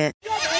Market.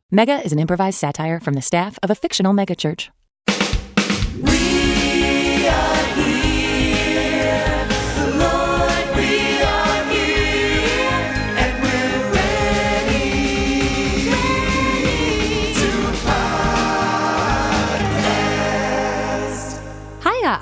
Mega is an improvised satire from the staff of a fictional megachurch.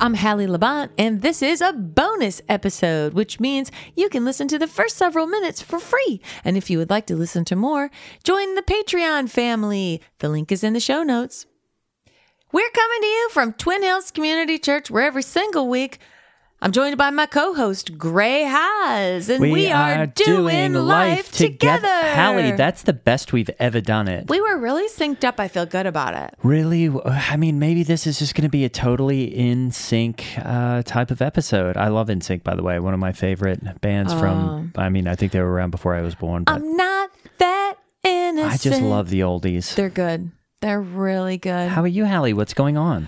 I'm Hallie Labont, and this is a bonus episode, which means you can listen to the first several minutes for free. And if you would like to listen to more, join the Patreon family. The link is in the show notes. We're coming to you from Twin Hills Community Church, where every single week I'm joined by my co-host Gray Haas, and we, are, doing, life together. Hallie, that's the best we've ever done it. we were really synced up. I feel good about it. Really? I mean, maybe this is just going to be a totally in sync uh, type of episode. I love NSYNC, by the way, one of my favorite bands from. I mean, I think they were around before I was born, but I'm not that innocent. I just love the oldies. They're good. They're really good. How are you, Hallie? What's going on?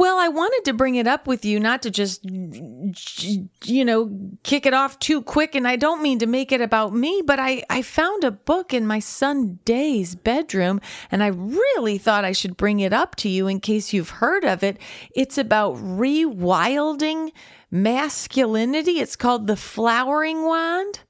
Well, I wanted to bring it up with you, not to just, you know, kick it off too quick. And I don't mean to make it about me, but I, I found a book in my son Day's bedroom, and I really thought I should bring it up to you in case you've heard of it. It's about rewilding masculinity. It's called The Flowering Wand.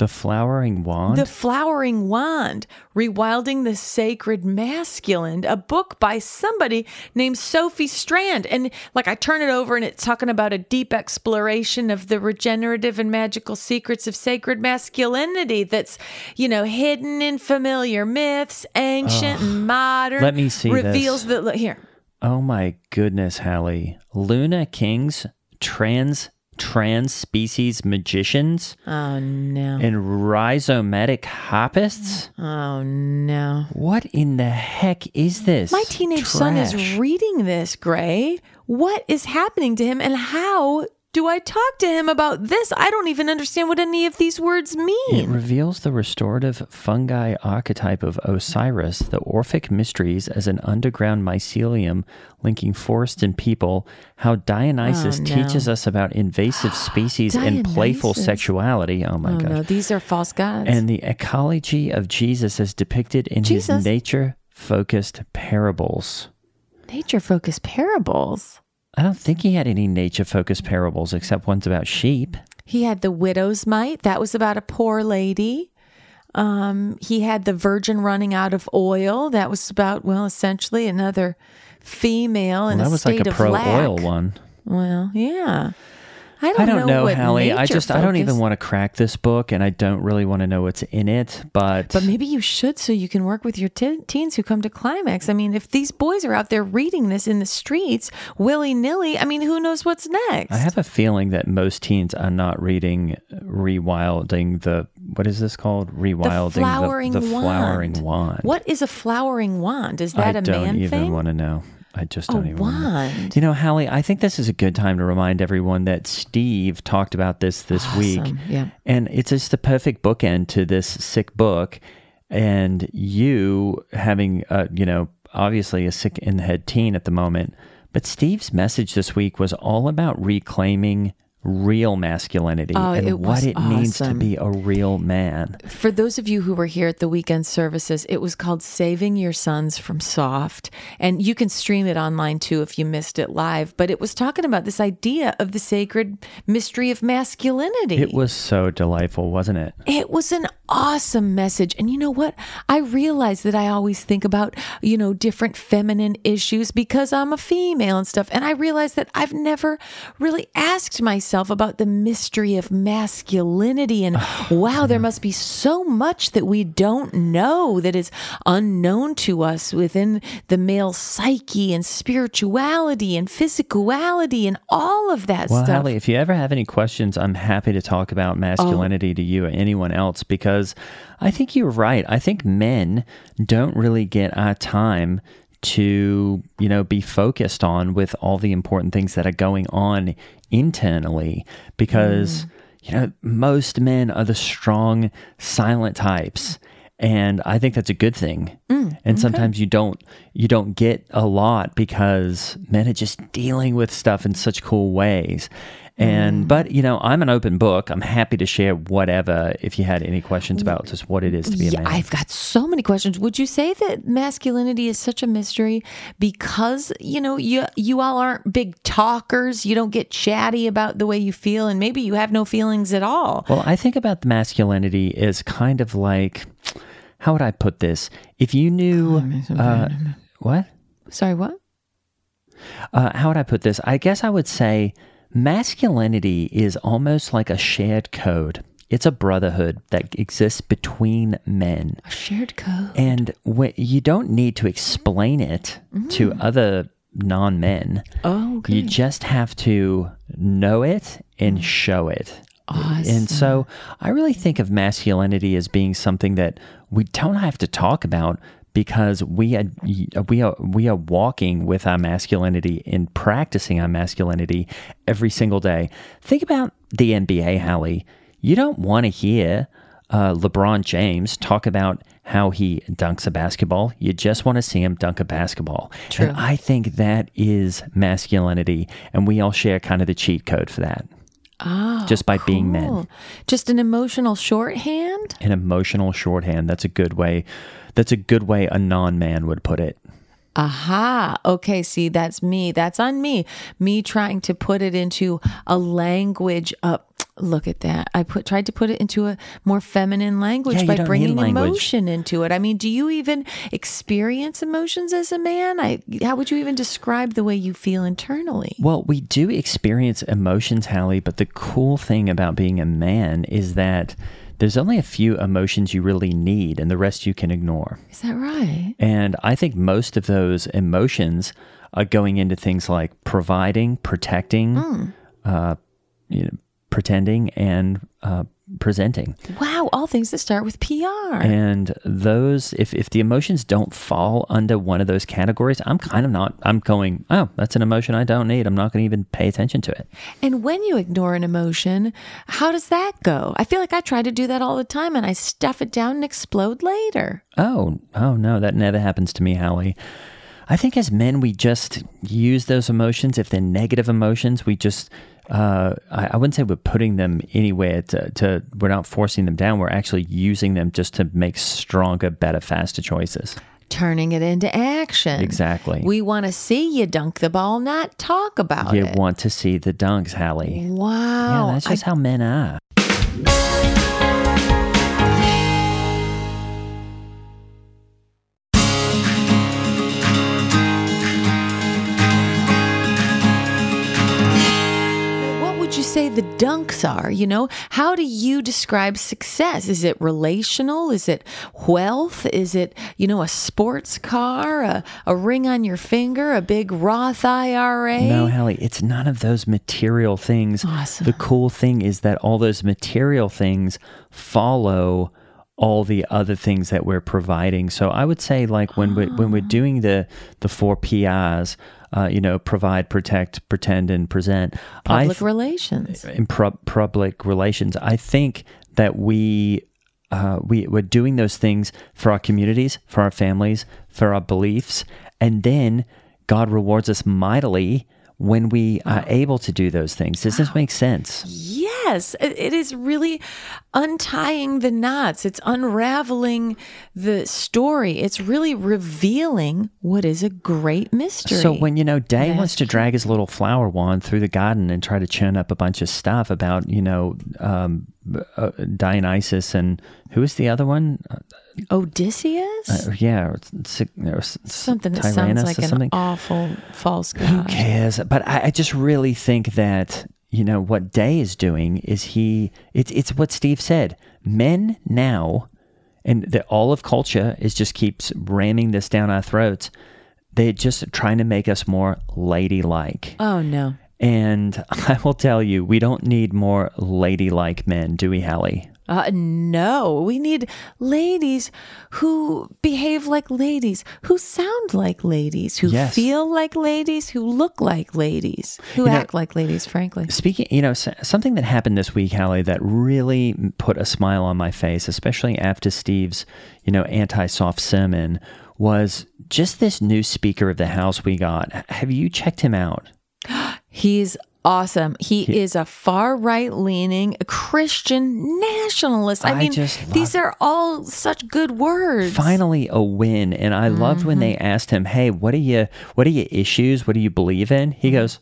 The Flowering Wand? The Flowering Wand, Rewilding the Sacred Masculine, a book by somebody named Sophie Strand. And like I turn it over and it's talking about a deep exploration of the regenerative and magical secrets of sacred masculinity that's, you know, hidden in familiar myths, ancient and modern. Let me see. Reveals that look here. oh my goodness, Hallie. lunar kings trans trans species magicians Oh no. and rhizomatic harpists? Oh no. What in the heck is this? My teenage son is reading this, Gray. What is happening to him and how do I talk to him about this? I don't even understand what any of these words mean. It reveals the restorative fungi archetype of Osiris, the Orphic mysteries as an underground mycelium linking forest and people, how Dionysus Oh, no. teaches us about invasive species and playful sexuality. Oh my oh gosh. no, these are false gods. and the ecology of Jesus as depicted in Jesus. his nature focused parables. Nature focused parables. I don't think he had any nature focused parables except ones about sheep. He had the widow's mite. That was about a poor lady. Um, he had the virgin running out of oil. That was about, well, essentially another female in Well, that a was state like a pro lack. oil one. Well, yeah. I don't, I don't know, what Hallie. I just I don't even want to crack this book, and I don't really want to know what's in it. But, But maybe you should so you can work with your te- teens who come to climax. I mean, if these boys are out there reading this in the streets willy nilly, I mean, who knows what's next? I have a feeling that most teens are not reading rewilding the what is this called? the Rewilding flowering the, the wand. flowering wand. What is a flowering wand? Is that I a don't man even thing? want to know. I just don't even want to know. You know, Hallie, I think this is a good time to remind everyone that Steve talked about this this week. Yeah. And it's just the perfect bookend to this sick book. And you having, uh, you know, obviously a sick in the head teen at the moment. But Steve's message this week was all about reclaiming real masculinity Oh, and it what it means to be a real man. For those of you who were here at the weekend services, it was called Saving Your Sons from Soft. And you can stream it online too if you missed it live. But it was talking about this idea of the sacred mystery of masculinity. It was so delightful, wasn't it? It was an awesome message. And you know what? I realize that I always think about, you know, different feminine issues because I'm a female and stuff. And I realize that I've never really asked myself about the mystery of masculinity. And oh, wow, there must be so much that we don't know that is unknown to us within the male psyche and spirituality and physicality and all of that Well, stuff. Hallie, if you ever have any questions, I'm happy to talk about masculinity oh. to you or anyone else because I think you're right. I think men don't really get our time to, you know, be focused on with all the important things that are going on internally because, mm. you know, most men are the strong, silent types. And I think that's a good thing. Mm, and sometimes you don't you don't get a lot because men are just dealing with stuff in such cool ways. And but you know, I'm an open book. I'm happy to share whatever if you had any questions about just what it is to be a Yeah, man. I've got so many questions. Would you say that masculinity is such a mystery because you know you you all aren't big talkers? You don't get chatty about the way you feel, and maybe you have no feelings at all. Well, I think about the masculinity as kind of like, how would I put this? If you knew, uh, what? Sorry, what? Uh, how would I put this? I guess I would say masculinity is almost like a shared code. It's a brotherhood that exists between men. A shared code. And wh- you don't need to explain it to mm. other non men. Oh, okay. You just have to know it and mm. show it. Awesome. And so I really think of masculinity as being something that we don't have to talk about because we are we are we are walking with our masculinity and practicing our masculinity every single day. Think about the NBA, Hallie. You don't want to hear uh, LeBron James talk about how he dunks a basketball. You just want to see him dunk a basketball. True. And I think that is masculinity, and we all share kind of the cheat code for that. Oh, just by being men. Just an emotional shorthand. An emotional shorthand. That's a good way. That's a good way a non-man would put it. Aha. Okay. See, that's me. That's on me. Me trying to put it into a language. Up. Look at that. I put tried to put it into a more feminine language Yeah, by bringing language. emotion into it. I mean, do you even experience emotions as a man? I. How would you even describe the way you feel internally? Well, we do experience emotions, Hallie, but the cool thing about being a man is that there's only a few emotions you really need, and the rest you can ignore. Is that right? And I think most of those emotions are going into things like providing, protecting, uh, you know, pretending, and uh, presenting. Wow. All things that start with PR. And those, if, if the emotions don't fall under one of those categories, I'm kind of not, I'm going, oh, that's an emotion I don't need. I'm not going to even pay attention to it. And when you ignore an emotion, how does that go? I feel like I try to do that all the time and I stuff it down and explode later. Oh, oh no, that never happens to me, Hallie. I think as men, we just use those emotions. If they're negative emotions, we just, uh, I, I wouldn't say we're putting them anywhere to, to, we're not forcing them down. We're actually using them just to make stronger, better, faster choices. turning it into action. Exactly. We want to see you dunk the ball, not talk about you it. You want to see the dunks, Hallie. wow. yeah, that's I just how men are. You say the dunks are? You know, how do you describe success? Is it relational? Is it wealth? Is it, you know, a sports car, a, a ring on your finger, a big Roth IRA? No, Hallie, it's none of those material things. Awesome. The cool thing is that all those material things follow all the other things that we're providing. So I would say, like when we when we're ah. doing the the four PIs, uh, you know, provide, protect, pretend, and present. Public th- relations. in pub public relations. I think that we uh, we we're doing those things for our communities, for our families, for our beliefs, and then God rewards us mightily when we are able to do those things. Does this make sense? Yes, it it is really untying the knots. It's unraveling the story. It's really revealing what is a great mystery. So when you know Day That's wants to drag his little flower wand through the garden and try to churn up a bunch of stuff about you know um, uh, Dionysus and who is the other one? Odysseus? Uh, yeah, or, or something that sounds like an something. awful false Who cares? But I, I just really think that you know what Day is doing is he. It's it's what Steve said. Men now, and the, all of culture is just keeps ramming this down our throats. They're just trying to make us more ladylike. Oh no. And I will tell you, we don't need more ladylike men, do we, Hallie? Uh, no, we need ladies who behave like ladies, who sound like ladies, who Yes. feel like ladies, who look like ladies, who You know- act like ladies, frankly. Speaking, you know, something that happened this week, Hallie, that really put a smile on my face, especially after Steve's, you know, anti-soft sermon, was just this new Speaker of the House we got. Have you checked him out? He's awesome. He, is a far right leaning Christian nationalist. I, I mean, these are all such good words. Finally, a win, and I loved when they Mm-hmm. asked him, "Hey, what are you? What are your issues? What do you believe in?" He goes,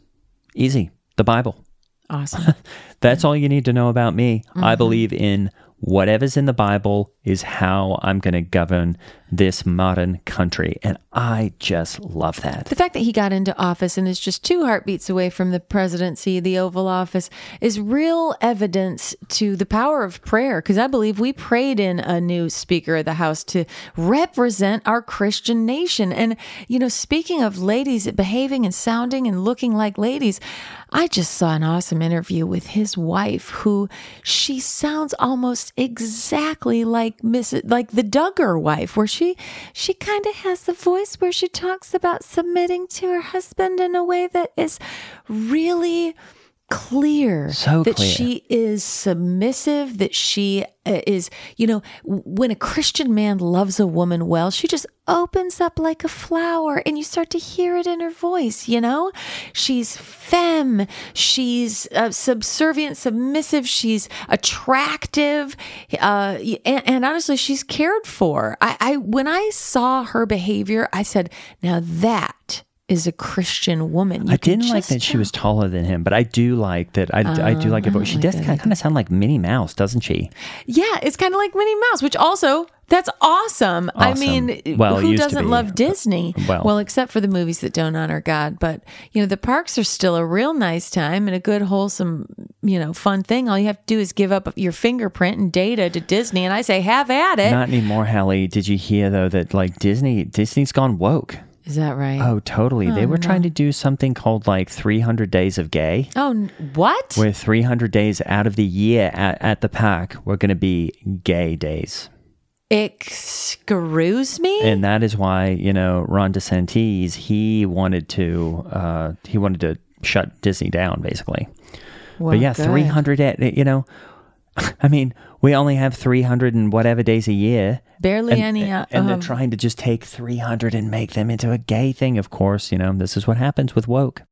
"Easy, the Bible." Awesome. That's all you need to know about me. I Mm-hmm. believe in whatever's in the Bible is how I'm going to govern this modern country. And I just love that. The fact that he got into office and is just two heartbeats away from the presidency, the Oval Office, is real evidence to the power of prayer. Because I believe we prayed in a new Speaker of the House to represent our Christian nation. And, you know, speaking of ladies behaving and sounding and looking like ladies, I just saw an awesome interview with his wife, who she sounds almost exactly like Miss, like the Duggar wife, where she she kind of has the voice where she talks about submitting to her husband in a way that is really clear So that clear. she is submissive that she uh, is you know when a christian man loves a woman well she just opens up like a flower and you start to hear it in her voice you know? She's femme. She's uh, subservient submissive. She's attractive. Uh, and, and honestly she's cared for. I, I when i saw her behavior i said now that is a christian woman You I didn't like that she was taller than him, but I do like that. I, I do like her oh, voice. She like does that kind of sound like Minnie Mouse, doesn't she? Yeah, it's kind of like Minnie Mouse, which also that's awesome. I mean, Well, who doesn't love Disney? Uh, well. except for the movies that don't honor God. But you know, the parks are still a real nice time and a good, wholesome, you know, fun thing. All you have to do is give up your fingerprint and data to Disney, and I say, have at it. Not anymore, Hallie. Did you hear though that like Disney Disney's gone woke? That right? Oh, totally. they were trying to do something called like 300 Days of Gay. Oh, what? where 300 days out of the year at, at the park were going to be gay days. Excuse me. And that is why, you know, Ron DeSantis, he wanted to, uh, he wanted to shut Disney down basically. Well, but yeah, good. 300, you know, I mean, we only have 300 and whatever days a year. Barely And, any. Uh, and they're um, trying to just take 300 and make them into a gay thing. Of course, you know, this is what happens with woke.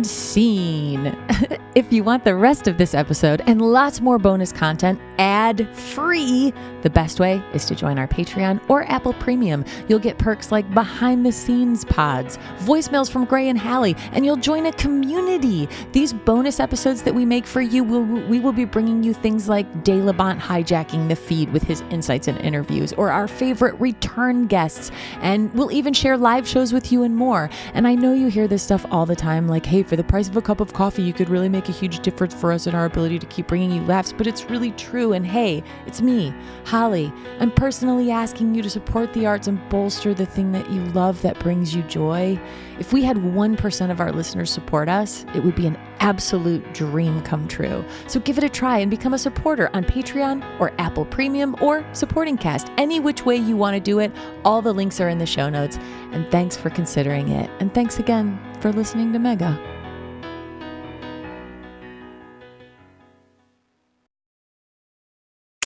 And scene. if you want the rest of this episode and lots more bonus content ad free, the best way is to join our Patreon or Apple Premium. You'll get perks like behind the scenes pods, voicemails from Gray and Hallie, and you'll join a community. These bonus episodes that we make for you, will, we will be bringing you things like Day Labont hijacking the feed with his insights and interviews, or our favorite return guests, and we'll even share live shows with you and more. And I know you hear this stuff all the time like, hey, for the price of a cup of coffee, you could really make a huge difference for us in our ability to keep bringing you laughs, but it's really true. And hey, it's me, Holly. I'm personally asking you to support the arts and bolster the thing that you love that brings you joy. If we had 1% of our listeners support us, it would be an absolute dream come true. So give it a try and become a supporter on Patreon or Apple Premium or Supporting Cast. Any which way you want to do it, all the links are in the show notes. And thanks for considering it. And thanks again for listening to Mega.